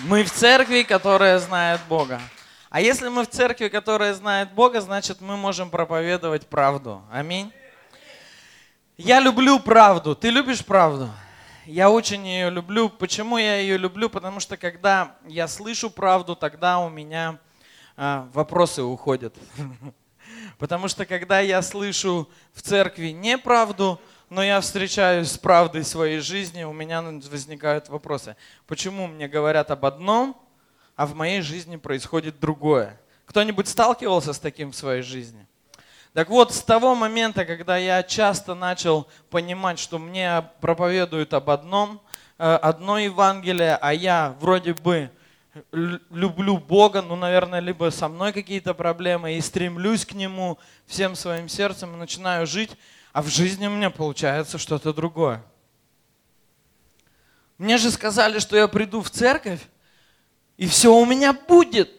Мы в церкви, которая знает Бога. А если мы в церкви, которая знает Бога, значит мы можем проповедовать правду. Аминь. Я люблю правду. Ты любишь правду? Я очень ее люблю. Почему я ее люблю? Потому что когда я слышу правду, тогда у меня а, вопросы уходят. Потому что когда я слышу в церкви неправду, но я встречаюсь с правдой своей жизни, у меня возникают вопросы. Почему мне говорят об одном, а в моей жизни происходит другое? Кто-нибудь сталкивался с таким в своей жизни? Так вот, с того момента, когда я часто начал понимать, что мне проповедуют об одном, э, одно Евангелие, а я вроде бы люблю Бога, ну, наверное, либо со мной какие-то проблемы, и стремлюсь к Нему всем своим сердцем, и начинаю жить, а в жизни у меня получается что-то другое. Мне же сказали, что я приду в церковь, и все у меня будет.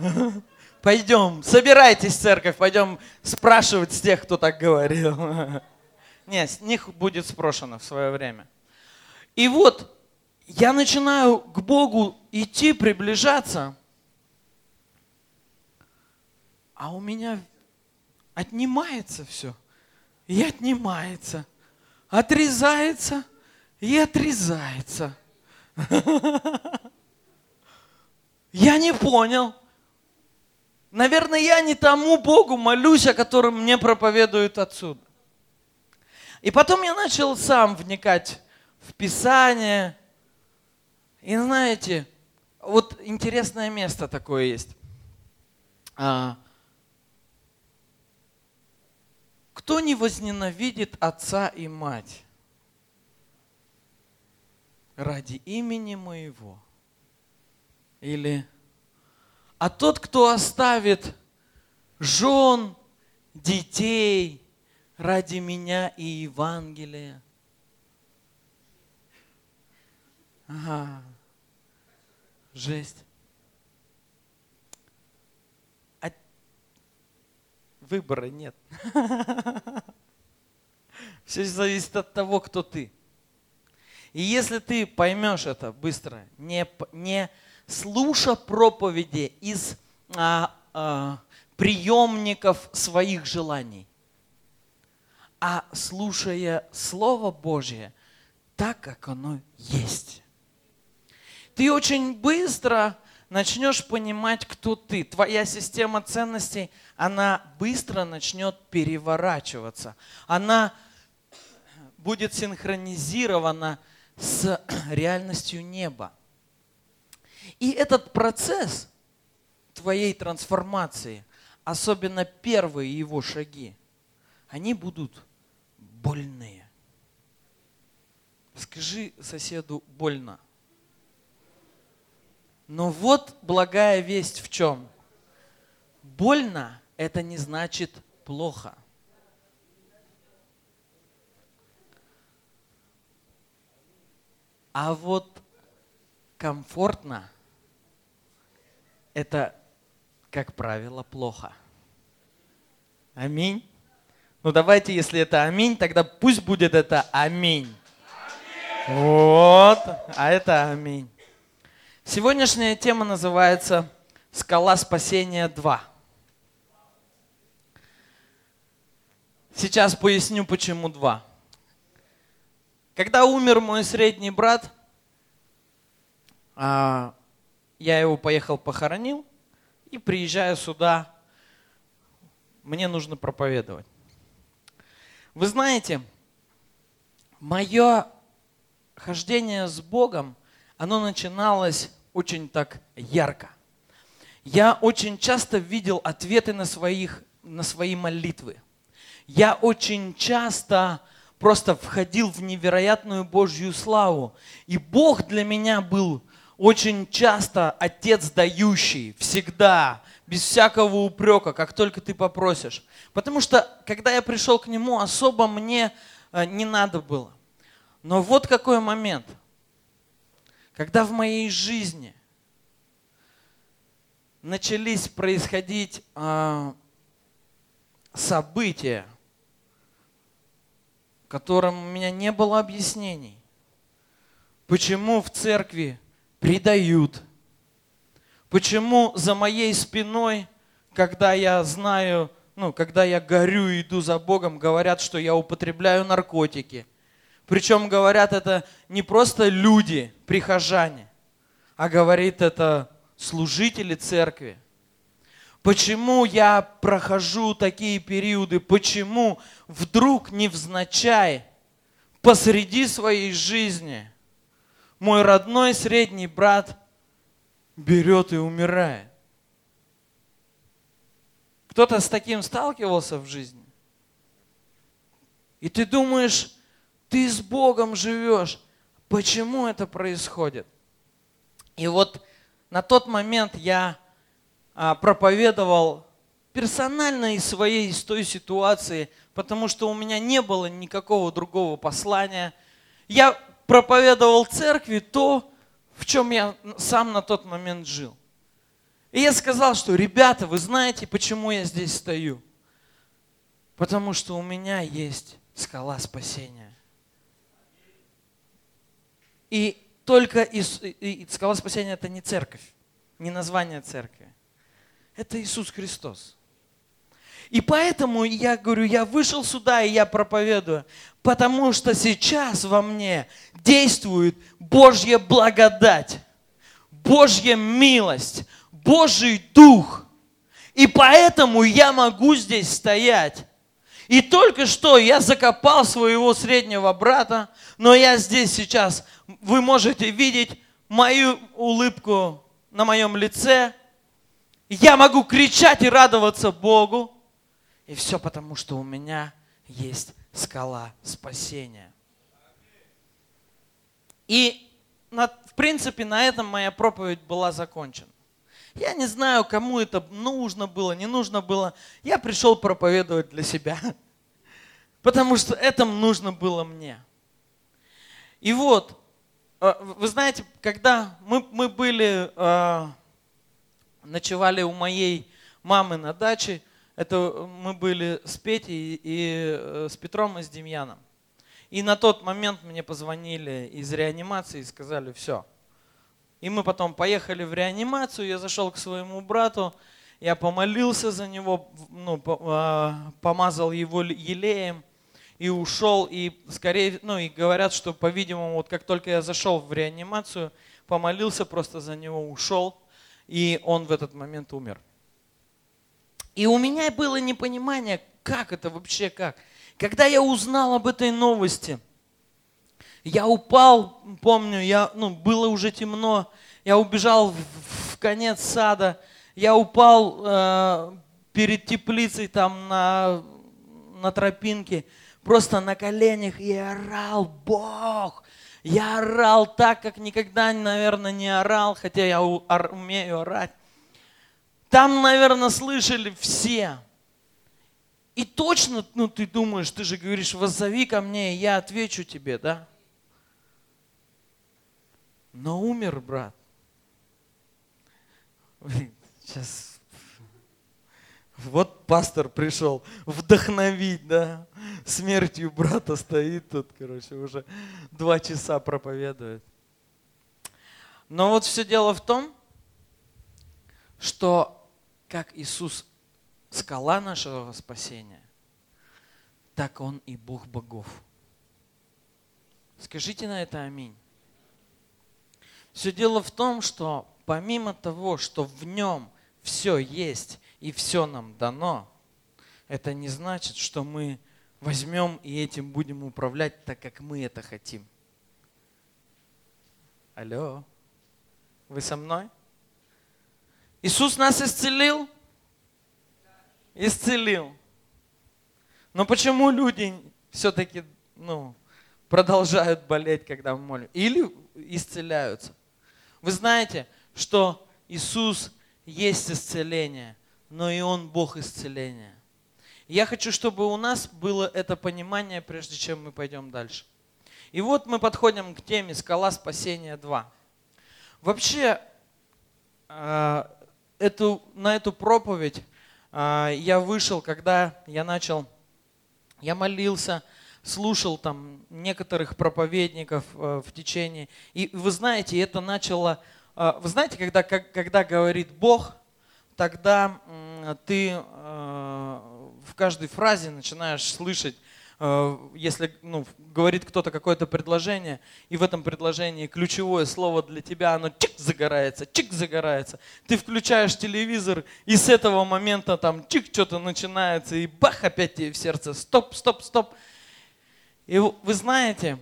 Пойдем, собирайтесь в церковь, пойдем спрашивать с тех, кто так говорил. Нет, с них будет спрошено в свое время. И вот я начинаю к Богу идти, приближаться, а у меня отнимается все. И отнимается. Отрезается и отрезается. Я не понял. Наверное, я не тому Богу молюсь, о котором мне проповедуют отсюда. И потом я начал сам вникать в Писание, и знаете, вот интересное место такое есть. А, кто не возненавидит отца и мать ради имени моего? Или, а тот, кто оставит жен, детей ради меня и Евангелия? Ага. Жесть. А выбора нет. Все зависит от того, кто ты. И если ты поймешь это быстро, не, не слуша проповеди из а, а, приемников своих желаний, а слушая Слово Божье так, как оно есть ты очень быстро начнешь понимать, кто ты. Твоя система ценностей, она быстро начнет переворачиваться. Она будет синхронизирована с реальностью неба. И этот процесс твоей трансформации, особенно первые его шаги, они будут больные. Скажи соседу больно. Но вот благая весть в чем? Больно – это не значит плохо. А вот комфортно – это, как правило, плохо. Аминь. Ну давайте, если это аминь, тогда пусть будет это аминь. аминь. Вот, а это аминь. Сегодняшняя тема называется «Скала спасения 2». Сейчас поясню, почему два. Когда умер мой средний брат, а, я его поехал похоронил и приезжаю сюда, мне нужно проповедовать. Вы знаете, мое хождение с Богом – оно начиналось очень так ярко. Я очень часто видел ответы на, своих, на свои молитвы. Я очень часто просто входил в невероятную Божью славу. И Бог для меня был очень часто Отец дающий, всегда, без всякого упрека, как только ты попросишь. Потому что, когда я пришел к Нему, особо мне э, не надо было. Но вот какой момент – когда в моей жизни начались происходить э, события, которым у меня не было объяснений, Почему в церкви предают? Почему за моей спиной, когда я знаю, ну, когда я горю и иду за Богом, говорят, что я употребляю наркотики? Причем говорят это не просто люди, прихожане, а говорит это служители церкви. Почему я прохожу такие периоды? Почему вдруг невзначай посреди своей жизни мой родной средний брат берет и умирает? Кто-то с таким сталкивался в жизни? И ты думаешь, ты с Богом живешь. Почему это происходит? И вот на тот момент я а, проповедовал персонально из своей, из той ситуации, потому что у меня не было никакого другого послания. Я проповедовал церкви то, в чем я сам на тот момент жил. И я сказал, что, ребята, вы знаете, почему я здесь стою? Потому что у меня есть скала спасения. И только Ис... и скала спасения это не церковь, не название церкви. Это Иисус Христос. И поэтому я говорю, я вышел сюда и я проповедую, потому что сейчас во мне действует Божья благодать, Божья милость, Божий Дух. И поэтому я могу здесь стоять. И только что я закопал своего среднего брата, но я здесь сейчас вы можете видеть мою улыбку на моем лице. Я могу кричать и радоваться Богу. И все потому, что у меня есть скала спасения. И, в принципе, на этом моя проповедь была закончена. Я не знаю, кому это нужно было, не нужно было. Я пришел проповедовать для себя, потому что это нужно было мне. И вот, а, вы знаете, когда мы, мы были, а, ночевали у моей мамы на даче, это мы были с Петей и э, с Петром и с Демьяном. И на тот момент мне позвонили из реанимации и сказали, все. И мы потом поехали в реанимацию, я зашел к своему брату, я помолился за него, ну, а, помазал его елеем, и ушел, и скорее, ну и говорят, что, по-видимому, вот как только я зашел в реанимацию, помолился просто за него, ушел, и он в этот момент умер. И у меня было непонимание, как это вообще, как. Когда я узнал об этой новости, я упал, помню, я, ну, было уже темно, я убежал в, в конец сада, я упал э, перед теплицей там на, на тропинке, просто на коленях и орал, Бог, я орал так, как никогда, наверное, не орал, хотя я умею орать. Там, наверное, слышали все. И точно, ну, ты думаешь, ты же говоришь, воззови ко мне, я отвечу тебе, да? Но умер брат. Сейчас вот пастор пришел вдохновить, да. Смертью брата стоит тут, короче, уже два часа проповедует. Но вот все дело в том, что как Иисус скала нашего спасения, так Он и Бог богов. Скажите на это аминь. Все дело в том, что помимо того, что в нем все есть, и все нам дано, это не значит, что мы возьмем и этим будем управлять так, как мы это хотим. Алло, вы со мной? Иисус нас исцелил? Исцелил. Но почему люди все-таки ну, продолжают болеть, когда мы молим? Или исцеляются? Вы знаете, что Иисус есть исцеление – но и Он Бог исцеления. Я хочу, чтобы у нас было это понимание, прежде чем мы пойдем дальше. И вот мы подходим к теме «Скала спасения 2». Вообще, э, эту, на эту проповедь э, я вышел, когда я начал, я молился, слушал там некоторых проповедников э, в течение. И вы знаете, это начало... Э, вы знаете, когда, когда говорит Бог, тогда ты э, в каждой фразе начинаешь слышать если ну, говорит кто-то какое-то предложение, и в этом предложении ключевое слово для тебя, оно чик загорается, чик загорается. Ты включаешь телевизор, и с этого момента там чик что-то начинается, и бах, опять тебе в сердце, стоп, стоп, стоп. И вы знаете,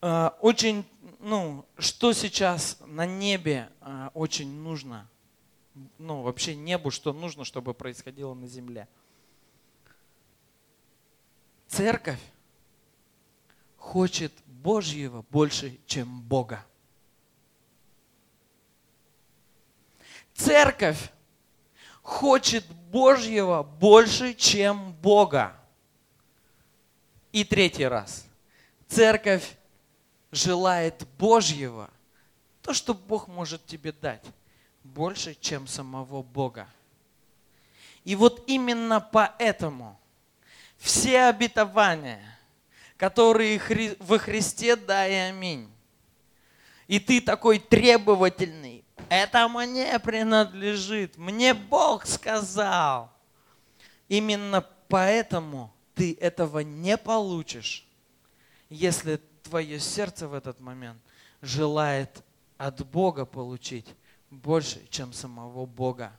э, очень, ну, что сейчас на небе э, очень нужно, ну, вообще небу, что нужно, чтобы происходило на земле – Церковь хочет Божьего больше, чем Бога. Церковь хочет Божьего больше, чем Бога. И третий раз. Церковь желает Божьего, то, что Бог может тебе дать, больше, чем самого Бога. И вот именно поэтому все обетования, которые во Христе, да и аминь. И ты такой требовательный. Это мне принадлежит. Мне Бог сказал. Именно поэтому ты этого не получишь, если твое сердце в этот момент желает от Бога получить больше, чем самого Бога.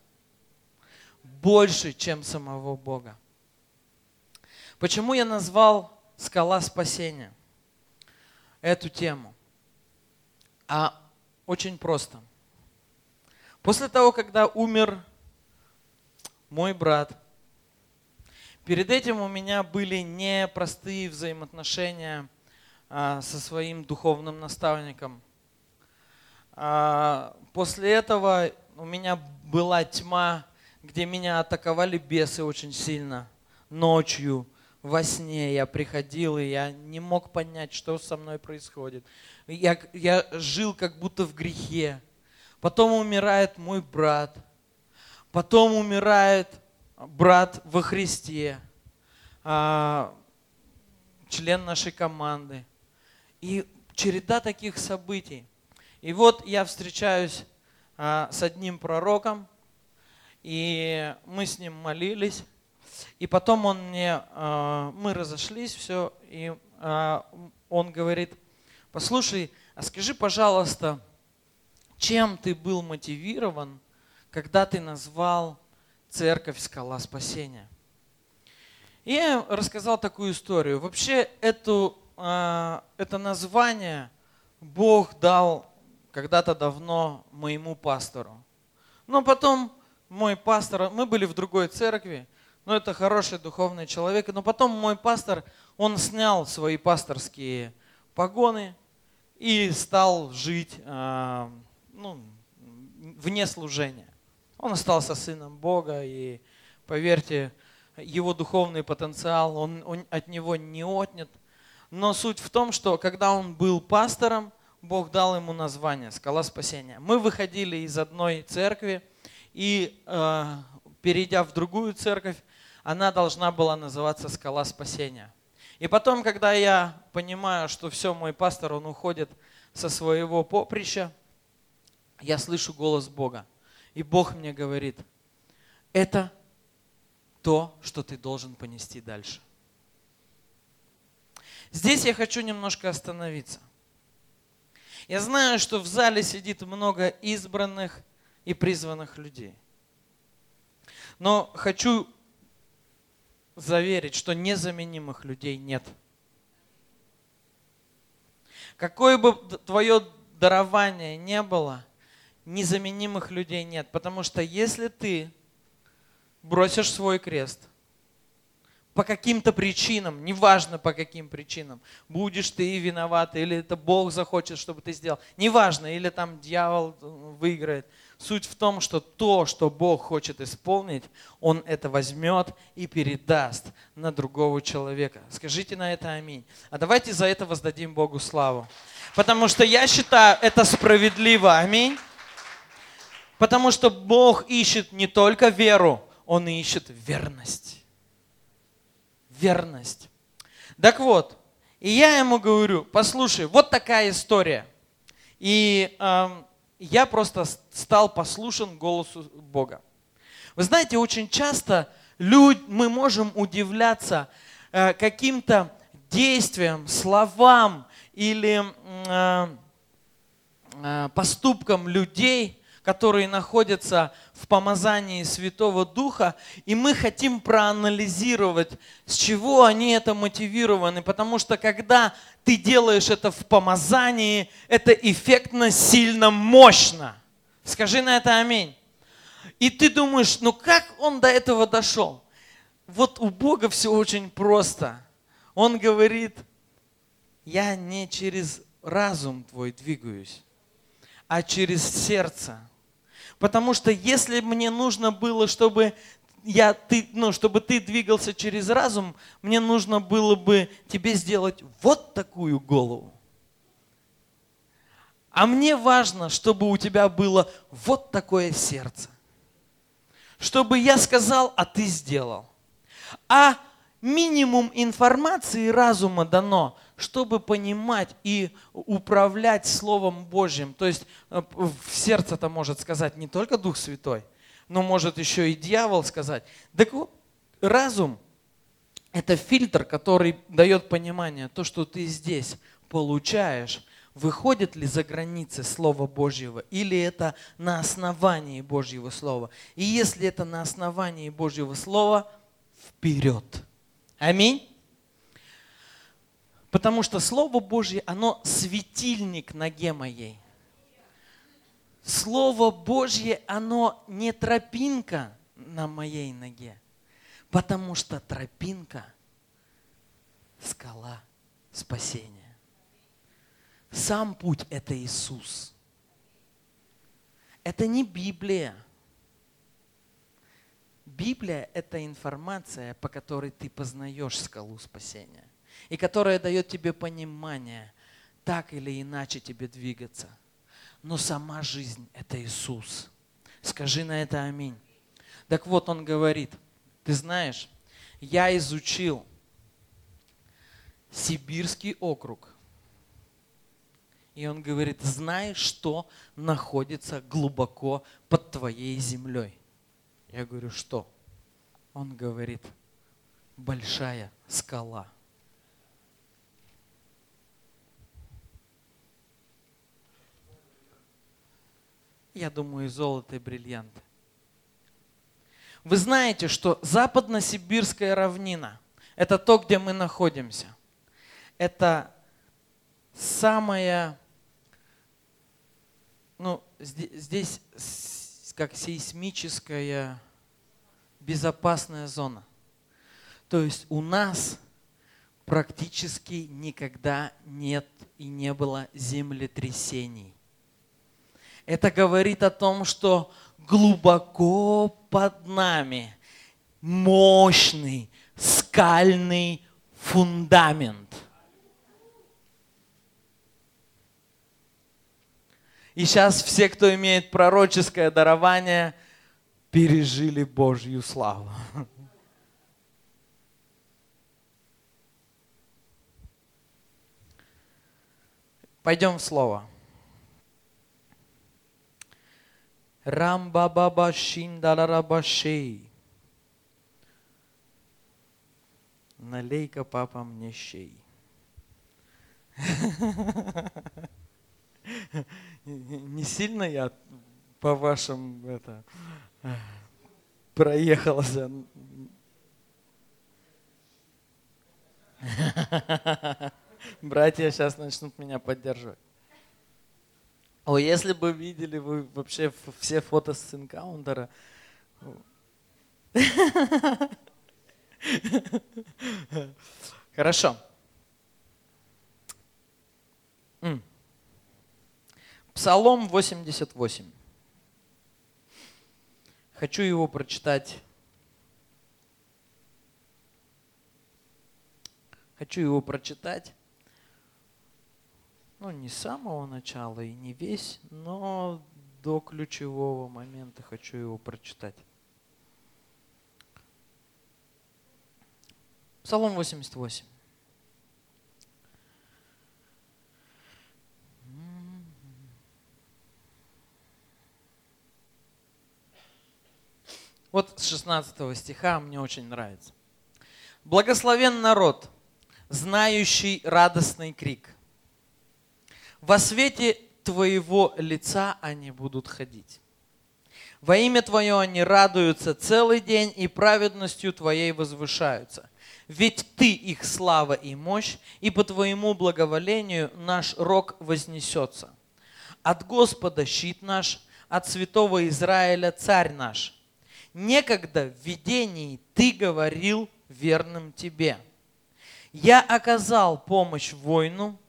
Больше, чем самого Бога. Почему я назвал «Скала спасения» эту тему? А очень просто. После того, когда умер мой брат, перед этим у меня были непростые взаимоотношения а, со своим духовным наставником. А, после этого у меня была тьма, где меня атаковали бесы очень сильно ночью – во сне я приходил, и я не мог понять, что со мной происходит. Я, я жил как будто в грехе. Потом умирает мой брат. Потом умирает брат во Христе, а, член нашей команды. И череда таких событий. И вот я встречаюсь а, с одним пророком, и мы с ним молились. И потом он мне, а, мы разошлись, все, и он говорит, послушай, а скажи, пожалуйста, чем ты был мотивирован, когда ты назвал церковь «Скала спасения»? И я рассказал такую историю. Вообще эту, а, это название Бог дал когда-то давно моему пастору. Но потом мой пастор, мы были в другой церкви, ну, это хороший духовный человек. Но потом мой пастор, он снял свои пасторские погоны и стал жить э, ну, вне служения. Он остался сыном Бога, и, поверьте, его духовный потенциал, он, он от него не отнят. Но суть в том, что когда он был пастором, Бог дал ему название «Скала спасения». Мы выходили из одной церкви, и э, перейдя в другую церковь, она должна была называться «Скала спасения». И потом, когда я понимаю, что все, мой пастор, он уходит со своего поприща, я слышу голос Бога. И Бог мне говорит, это то, что ты должен понести дальше. Здесь я хочу немножко остановиться. Я знаю, что в зале сидит много избранных и призванных людей. Но хочу заверить, что незаменимых людей нет. Какое бы твое дарование не было, незаменимых людей нет. Потому что если ты бросишь свой крест, по каким-то причинам, неважно по каким причинам, будешь ты виноват, или это Бог захочет, чтобы ты сделал, неважно, или там дьявол выиграет – Суть в том, что то, что Бог хочет исполнить, Он это возьмет и передаст на другого человека. Скажите на это аминь. А давайте за это воздадим Богу славу. Потому что я считаю это справедливо. Аминь. Потому что Бог ищет не только веру, Он ищет верность. Верность. Так вот, и я ему говорю, послушай, вот такая история. И э, я просто стал послушен голосу Бога. Вы знаете, очень часто люд, мы можем удивляться э, каким-то действиям, словам или э, э, поступкам людей, которые находятся в помазании Святого Духа, и мы хотим проанализировать, с чего они это мотивированы, потому что когда ты делаешь это в помазании, это эффектно, сильно, мощно. Скажи на это аминь. И ты думаешь, ну как он до этого дошел? Вот у Бога все очень просто. Он говорит, я не через разум твой двигаюсь, а через сердце. Потому что если мне нужно было, чтобы я, ты, ну, чтобы ты двигался через разум, мне нужно было бы тебе сделать вот такую голову. А мне важно, чтобы у тебя было вот такое сердце. Чтобы я сказал, а ты сделал. А минимум информации разума дано, чтобы понимать и управлять Словом Божьим. То есть э, в сердце-то может сказать не только Дух Святой, но может еще и дьявол сказать. Так вот, разум – это фильтр, который дает понимание, то, что ты здесь получаешь, выходит ли за границы Слова Божьего, или это на основании Божьего Слова. И если это на основании Божьего Слова, вперед. Аминь. Потому что Слово Божье, оно светильник ноге моей. Слово Божье, оно не тропинка на моей ноге, потому что тропинка – скала спасения. Сам путь – это Иисус. Это не Библия. Библия – это информация, по которой ты познаешь скалу спасения и которая дает тебе понимание, так или иначе тебе двигаться. Но сама жизнь – это Иисус. Скажи на это аминь. Так вот, он говорит, ты знаешь, я изучил Сибирский округ. И он говорит, знаешь, что находится глубоко под твоей землей? Я говорю, что? Он говорит, большая скала – Я думаю, золото и бриллианты. Вы знаете, что западно-сибирская равнина – это то, где мы находимся. Это самая, ну, здесь как сейсмическая безопасная зона. То есть у нас практически никогда нет и не было землетрясений. Это говорит о том, что глубоко под нами мощный скальный фундамент. И сейчас все, кто имеет пророческое дарование, пережили Божью славу. Пойдем в слово. Рамбабаба Шиндаларабашей. Налей-ка, папа, мне щей. Не сильно я по вашим это проехался. Братья сейчас начнут меня поддерживать. О, если бы видели вы вообще все фото с энкаунтера. Хорошо. Псалом 88. Хочу его прочитать. Хочу его прочитать ну, не с самого начала и не весь, но до ключевого момента хочу его прочитать. Псалом 88. Вот с 16 стиха мне очень нравится. Благословен народ, знающий радостный крик – во свете Твоего лица они будут ходить. Во имя Твое они радуются целый день и праведностью Твоей возвышаются. Ведь Ты их слава и мощь, и по Твоему благоволению наш рок вознесется. От Господа щит наш, от святого Израиля царь наш. Некогда в видении Ты говорил верным Тебе. Я оказал помощь воину,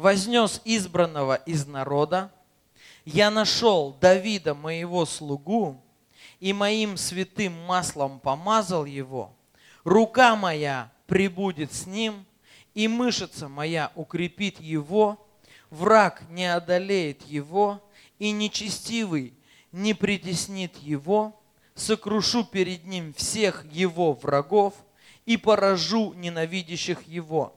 вознес избранного из народа, я нашел Давида, моего слугу, и моим святым маслом помазал его. Рука моя прибудет с ним, и мышца моя укрепит его. Враг не одолеет его, и нечестивый не притеснит его. Сокрушу перед ним всех его врагов и поражу ненавидящих его.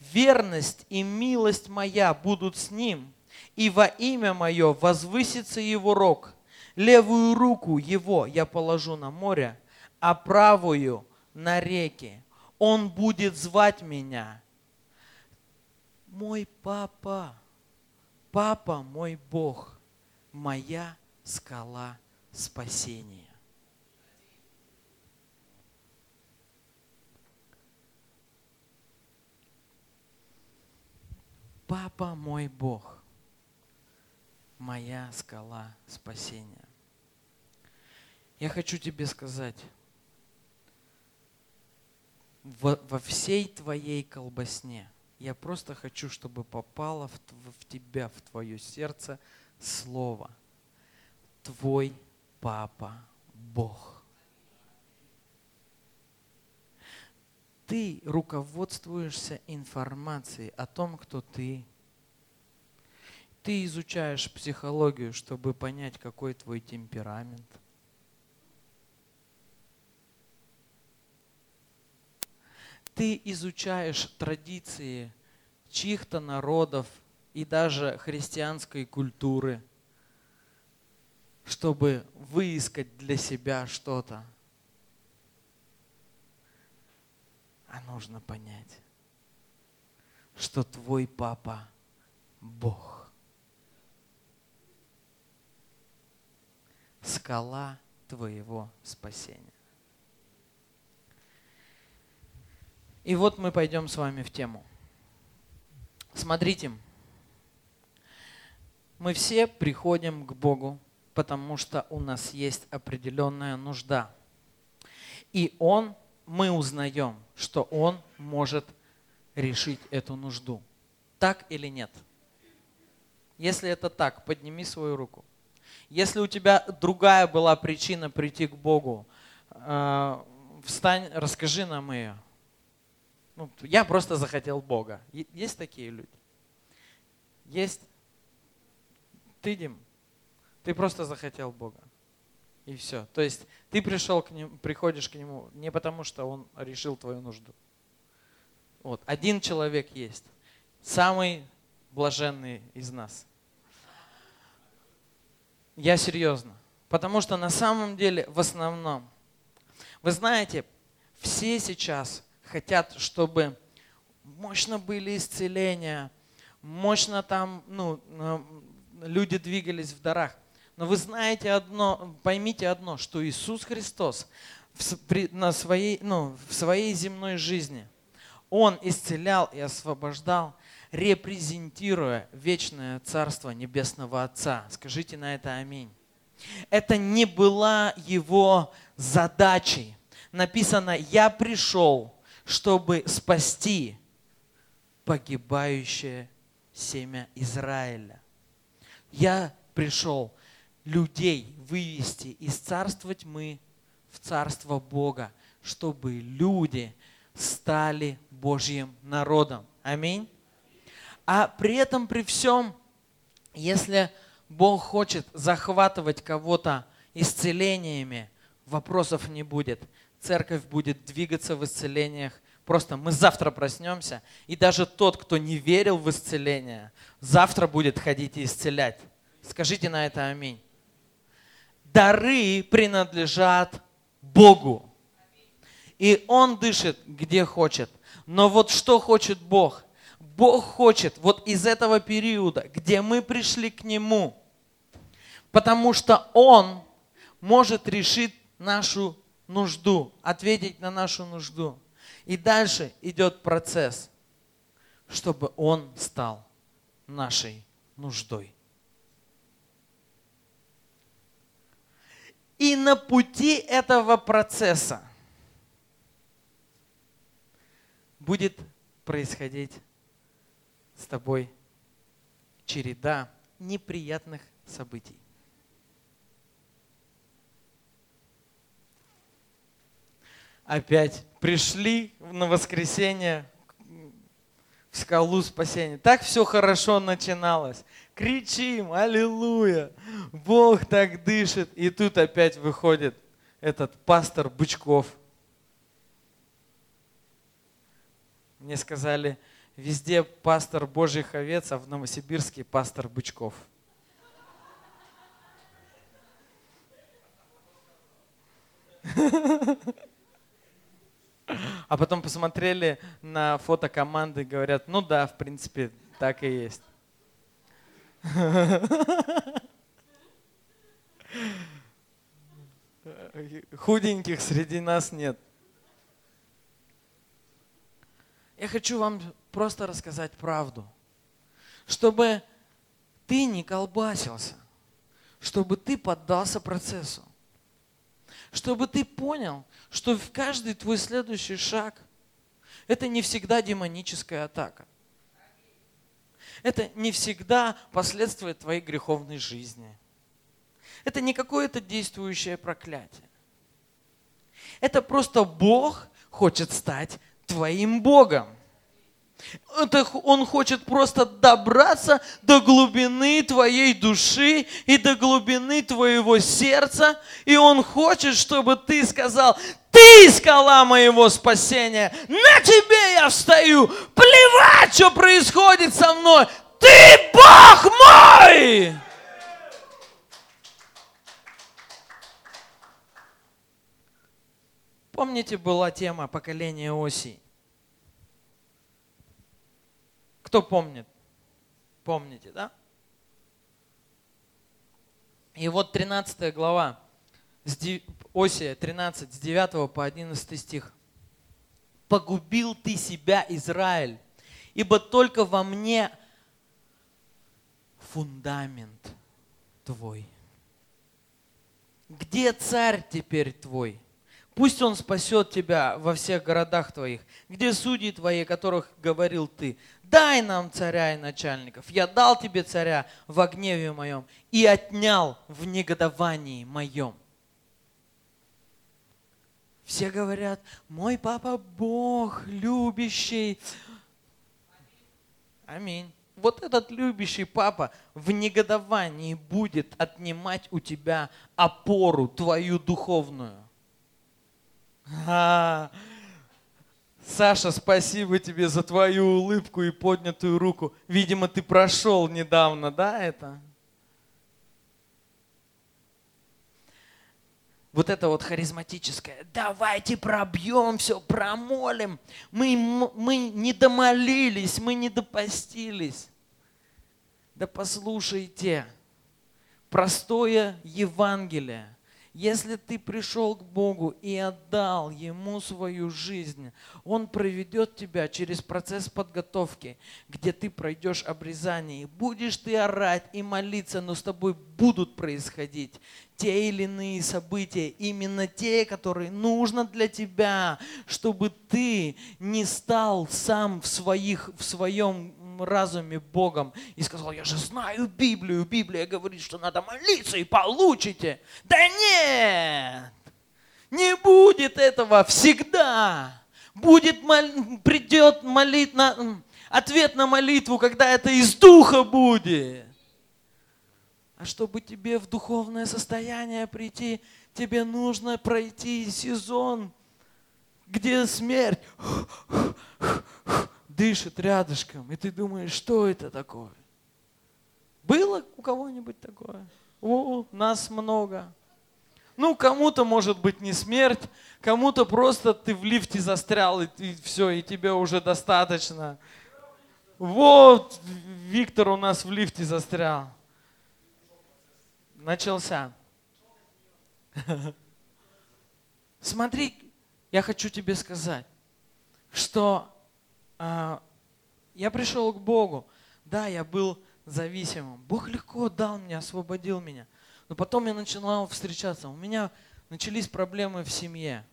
Верность и милость моя будут с ним – и во имя мое возвысится его рог. Левую руку его я положу на море, а правую на реки. Он будет звать меня. Мой папа, папа мой Бог, моя скала спасения. Папа мой Бог моя скала спасения. Я хочу тебе сказать, во, во всей твоей колбасне я просто хочу, чтобы попало в, в тебя, в твое сердце слово. Твой папа Бог. Ты руководствуешься информацией о том, кто ты, ты изучаешь психологию, чтобы понять, какой твой темперамент. Ты изучаешь традиции чьих-то народов и даже христианской культуры, чтобы выискать для себя что-то. А нужно понять, что твой папа – Бог. скала твоего спасения. И вот мы пойдем с вами в тему. Смотрите, мы все приходим к Богу, потому что у нас есть определенная нужда. И Он, мы узнаем, что Он может решить эту нужду. Так или нет? Если это так, подними свою руку. Если у тебя другая была причина прийти к Богу, э, встань, расскажи нам ее. Ну, я просто захотел Бога. Есть такие люди? Есть? Ты, Дим, ты просто захотел Бога. И все. То есть ты пришел к нему, приходишь к нему не потому, что он решил твою нужду. Вот. Один человек есть. Самый блаженный из нас. Я серьезно. Потому что на самом деле, в основном, вы знаете, все сейчас хотят, чтобы мощно были исцеления, мощно там, ну, люди двигались в дарах. Но вы знаете одно, поймите одно, что Иисус Христос в, при, на своей, ну, в своей земной жизни, Он исцелял и освобождал репрезентируя вечное Царство Небесного Отца. Скажите на это аминь. Это не была его задачей. Написано, я пришел, чтобы спасти погибающее семя Израиля. Я пришел людей вывести из царства тьмы в царство Бога, чтобы люди стали Божьим народом. Аминь. А при этом, при всем, если Бог хочет захватывать кого-то исцелениями, вопросов не будет. Церковь будет двигаться в исцелениях. Просто мы завтра проснемся, и даже тот, кто не верил в исцеление, завтра будет ходить и исцелять. Скажите на это аминь. Дары принадлежат Богу. И Он дышит, где хочет. Но вот что хочет Бог? Бог хочет вот из этого периода, где мы пришли к Нему, потому что Он может решить нашу нужду, ответить на нашу нужду. И дальше идет процесс, чтобы Он стал нашей нуждой. И на пути этого процесса будет происходить с тобой череда неприятных событий. Опять пришли на воскресенье в скалу спасения. Так все хорошо начиналось. Кричим, аллилуйя, Бог так дышит. И тут опять выходит этот пастор Бычков. Мне сказали, везде пастор Божьих овец, а в Новосибирске пастор Бычков. А потом посмотрели на фото команды говорят, ну да, в принципе, так и есть. Худеньких среди нас нет. Я хочу вам просто рассказать правду, чтобы ты не колбасился, чтобы ты поддался процессу, чтобы ты понял, что в каждый твой следующий шаг это не всегда демоническая атака. Это не всегда последствия твоей греховной жизни. Это не какое-то действующее проклятие. Это просто Бог хочет стать твоим Богом. Это он хочет просто добраться до глубины твоей души и до глубины твоего сердца. И он хочет, чтобы ты сказал, ты скала моего спасения, на тебе я встаю, плевать, что происходит со мной, ты Бог мой! Помните, была тема поколения оси? Кто помнит? Помните, да? И вот 13 глава, Осия 13, с 9 по 11 стих. «Погубил ты себя, Израиль, ибо только во мне фундамент твой. Где царь теперь твой? Пусть он спасет тебя во всех городах твоих. Где судьи твои, которых говорил ты? Дай нам царя и начальников. Я дал тебе царя в гневе моем и отнял в негодовании моем. Все говорят, мой папа Бог, любящий. Аминь вот этот любящий папа в негодовании будет отнимать у тебя опору твою духовную. А, Саша, спасибо тебе за твою улыбку и поднятую руку. Видимо, ты прошел недавно, да, это? вот это вот харизматическое, давайте пробьем все, промолим. Мы, мы не домолились, мы не допостились. Да послушайте, простое Евангелие. Если ты пришел к Богу и отдал Ему свою жизнь, Он проведет тебя через процесс подготовки, где ты пройдешь обрезание. Будешь ты орать и молиться, но с тобой будут происходить те или иные события, именно те, которые нужно для тебя, чтобы ты не стал сам в, своих, в своем разуме Богом и сказал, я же знаю Библию, Библия говорит, что надо молиться и получите. Да нет, не будет этого всегда. Будет, придет молит на, ответ на молитву, когда это из духа будет. А чтобы тебе в духовное состояние прийти, тебе нужно пройти сезон, где смерть дышит рядышком, и ты думаешь, что это такое? Было у кого-нибудь такое? О, нас много. Ну, кому-то может быть не смерть, кому-то просто ты в лифте застрял, и, и все, и тебе уже достаточно. Вот, Виктор у нас в лифте застрял. Начался. Смотри, я хочу тебе сказать, что я пришел к Богу. Да, я был зависимым. Бог легко дал мне, освободил меня. Но потом я начинал встречаться. У меня начались проблемы в семье.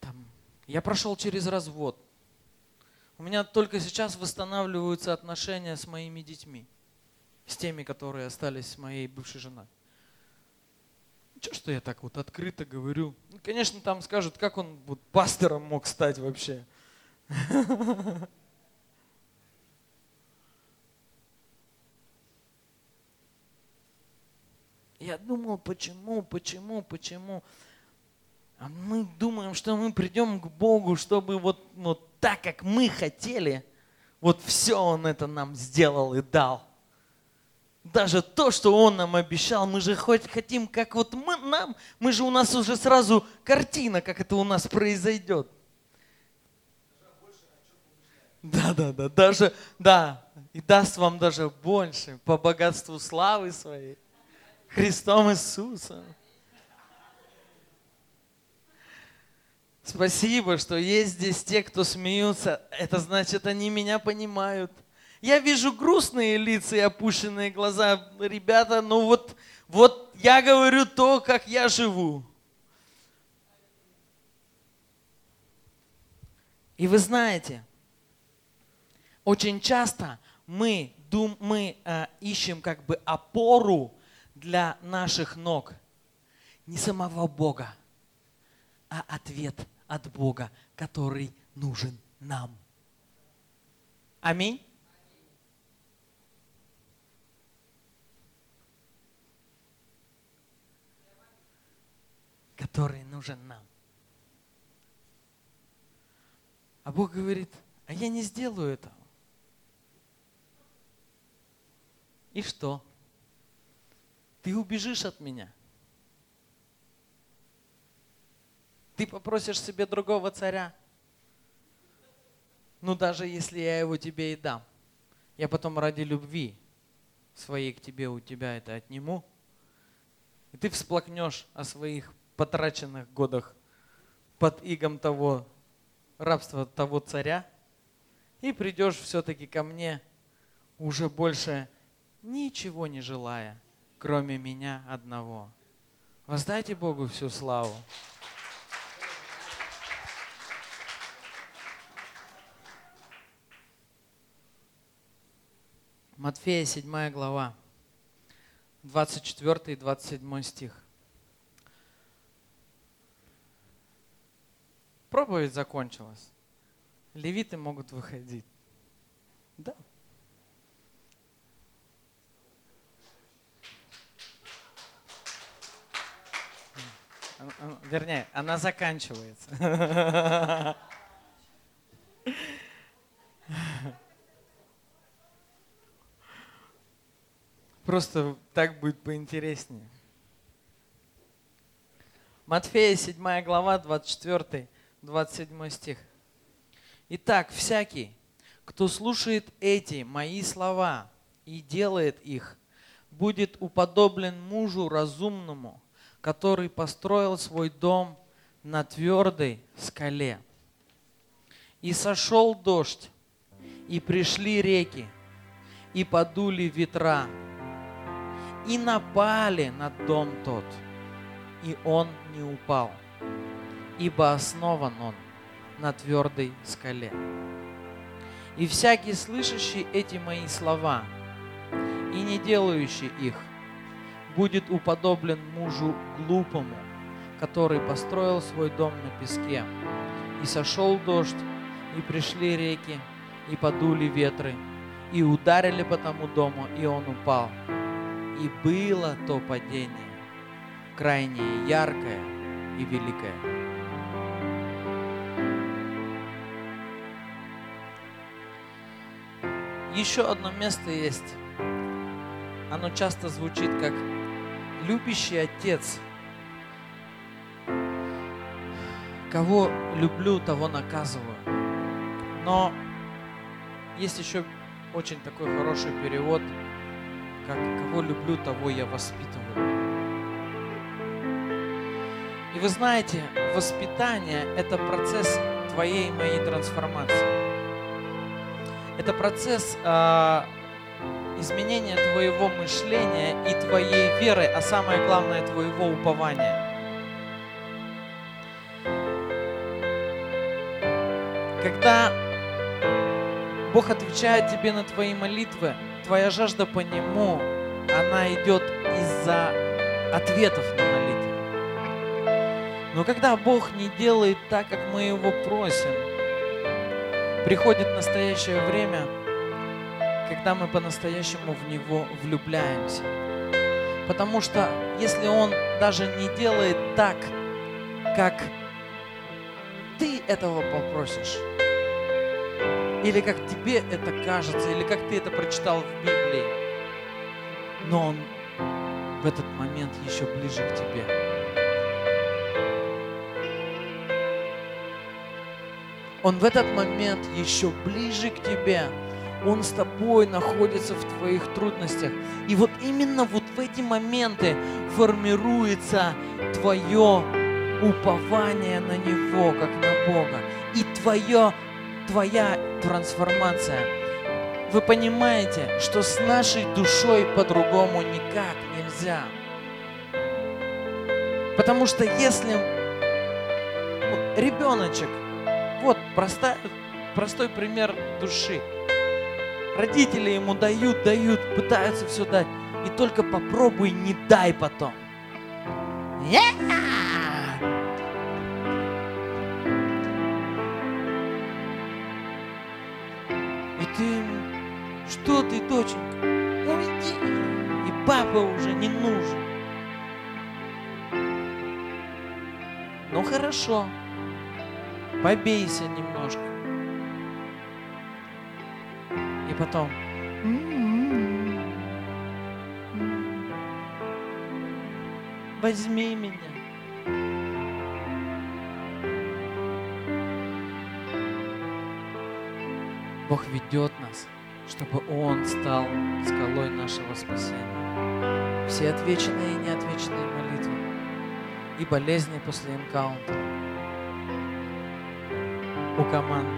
Там, я прошел через развод. У меня только сейчас восстанавливаются отношения с моими детьми. С теми, которые остались с моей бывшей женой. Че, что я так вот открыто говорю? Ну, конечно, там скажут, как он вот пастором мог стать вообще. Я думал, почему, почему, почему. А мы думаем, что мы придем к Богу, чтобы вот, вот так, как мы хотели, вот все Он это нам сделал и дал. Даже то, что Он нам обещал, мы же хоть хотим, как вот мы, нам, мы же у нас уже сразу картина, как это у нас произойдет. Да, да, да, даже, да, и даст вам даже больше по богатству славы своей. Христом Иисусом. Спасибо, что есть здесь те, кто смеются. Это значит, они меня понимают. Я вижу грустные лица и опущенные глаза. Ребята, ну вот, вот я говорю то, как я живу. И вы знаете, очень часто мы, дум, мы э, ищем как бы опору для наших ног не самого Бога, а ответ от Бога, который нужен нам. Аминь. Который нужен нам. А Бог говорит, а я не сделаю этого. И что? Ты убежишь от меня. Ты попросишь себе другого царя. Ну, даже если я его тебе и дам, я потом ради любви своей к тебе, у тебя это отниму, и ты всплакнешь о своих потраченных годах под игом того рабства того царя, и придешь все-таки ко мне, уже больше ничего не желая, кроме меня одного. Воздайте Богу всю славу. Матфея 7 глава, 24 и 27 стих. Проповедь закончилась. Левиты могут выходить. Да. Вернее, она заканчивается. Просто так будет поинтереснее. Матфея 7 глава, 24, 27 стих. Итак, всякий, кто слушает эти мои слова и делает их, будет уподоблен мужу разумному, который построил свой дом на твердой скале. И сошел дождь, и пришли реки, и подули ветра, и напали на дом тот, и он не упал, ибо основан он на твердой скале. И всякий слышащий эти мои слова и не делающий их – будет уподоблен мужу глупому, который построил свой дом на песке. И сошел дождь, и пришли реки, и подули ветры, и ударили по тому дому, и он упал. И было то падение крайне яркое и великое. Еще одно место есть. Оно часто звучит как любящий отец. Кого люблю, того наказываю. Но есть еще очень такой хороший перевод, как кого люблю, того я воспитываю. И вы знаете, воспитание – это процесс твоей и моей трансформации. Это процесс э, изменения твоего мышления и твоей веры, а самое главное, твоего упования. Когда Бог отвечает тебе на твои молитвы, твоя жажда по Нему, она идет из-за ответов на молитвы. Но когда Бог не делает так, как мы Его просим, приходит настоящее время, когда мы по-настоящему в Него влюбляемся. Потому что если Он даже не делает так, как ты этого попросишь, или как тебе это кажется, или как ты это прочитал в Библии, но Он в этот момент еще ближе к тебе. Он в этот момент еще ближе к тебе. Он с тобой находится в твоих трудностях. И вот именно вот в эти моменты формируется твое упование на Него, как на Бога. И твое, твоя трансформация. Вы понимаете, что с нашей душой по-другому никак нельзя. Потому что если ребеночек, вот простой, простой пример души. Родители ему дают, дают, пытаются все дать. И только попробуй, не дай потом. И ты что ты, доченька, уйди. И папа уже не нужен. Ну хорошо, побейся немножко. И потом, возьми меня. Бог ведет нас, чтобы Он стал скалой нашего спасения. Все отвеченные и неотвеченные молитвы и болезни после энкаунтера у команды.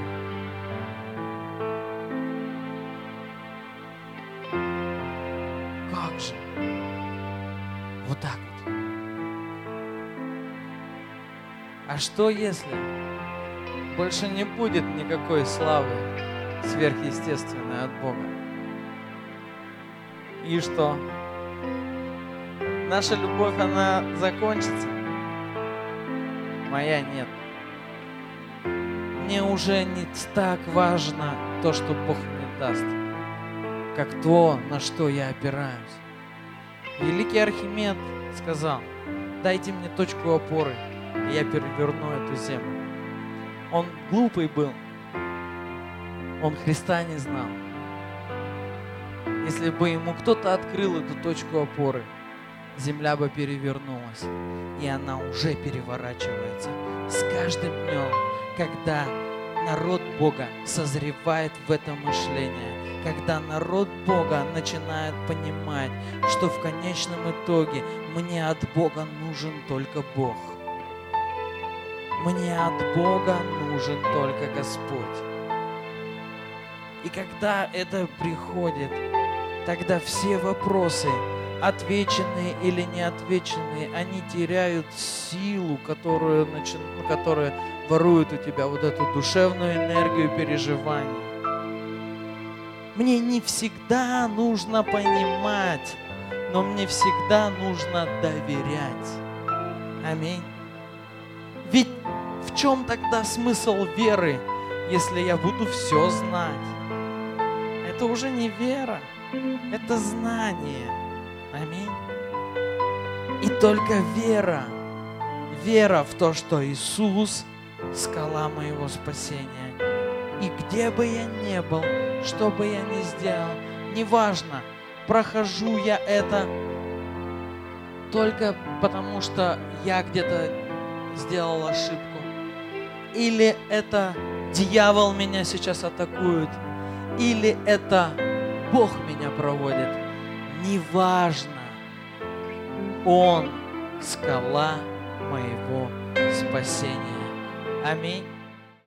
Как же? Вот так вот. А что если больше не будет никакой славы сверхъестественной от Бога? И что? Наша любовь, она закончится? Моя нет мне уже не так важно то, что Бог мне даст, как то, на что я опираюсь. Великий Архимед сказал, дайте мне точку опоры, и я переверну эту землю. Он глупый был, он Христа не знал. Если бы ему кто-то открыл эту точку опоры, земля бы перевернулась, и она уже переворачивается с каждым днем когда народ Бога созревает в это мышление, когда народ Бога начинает понимать, что в конечном итоге мне от Бога нужен только Бог. Мне от Бога нужен только Господь. И когда это приходит, тогда все вопросы, отвеченные или не отвеченные, они теряют силу, которую, начи... которая ворует у тебя вот эту душевную энергию переживаний. Мне не всегда нужно понимать, но мне всегда нужно доверять. Аминь. Ведь в чем тогда смысл веры, если я буду все знать? Это уже не вера, это знание. Аминь. И только вера, вера в то, что Иисус – скала моего спасения. И где бы я ни был, что бы я ни сделал, неважно, прохожу я это только потому, что я где-то сделал ошибку? Или это дьявол меня сейчас атакует? Или это Бог меня проводит? Неважно. Он скала моего спасения. Аминь.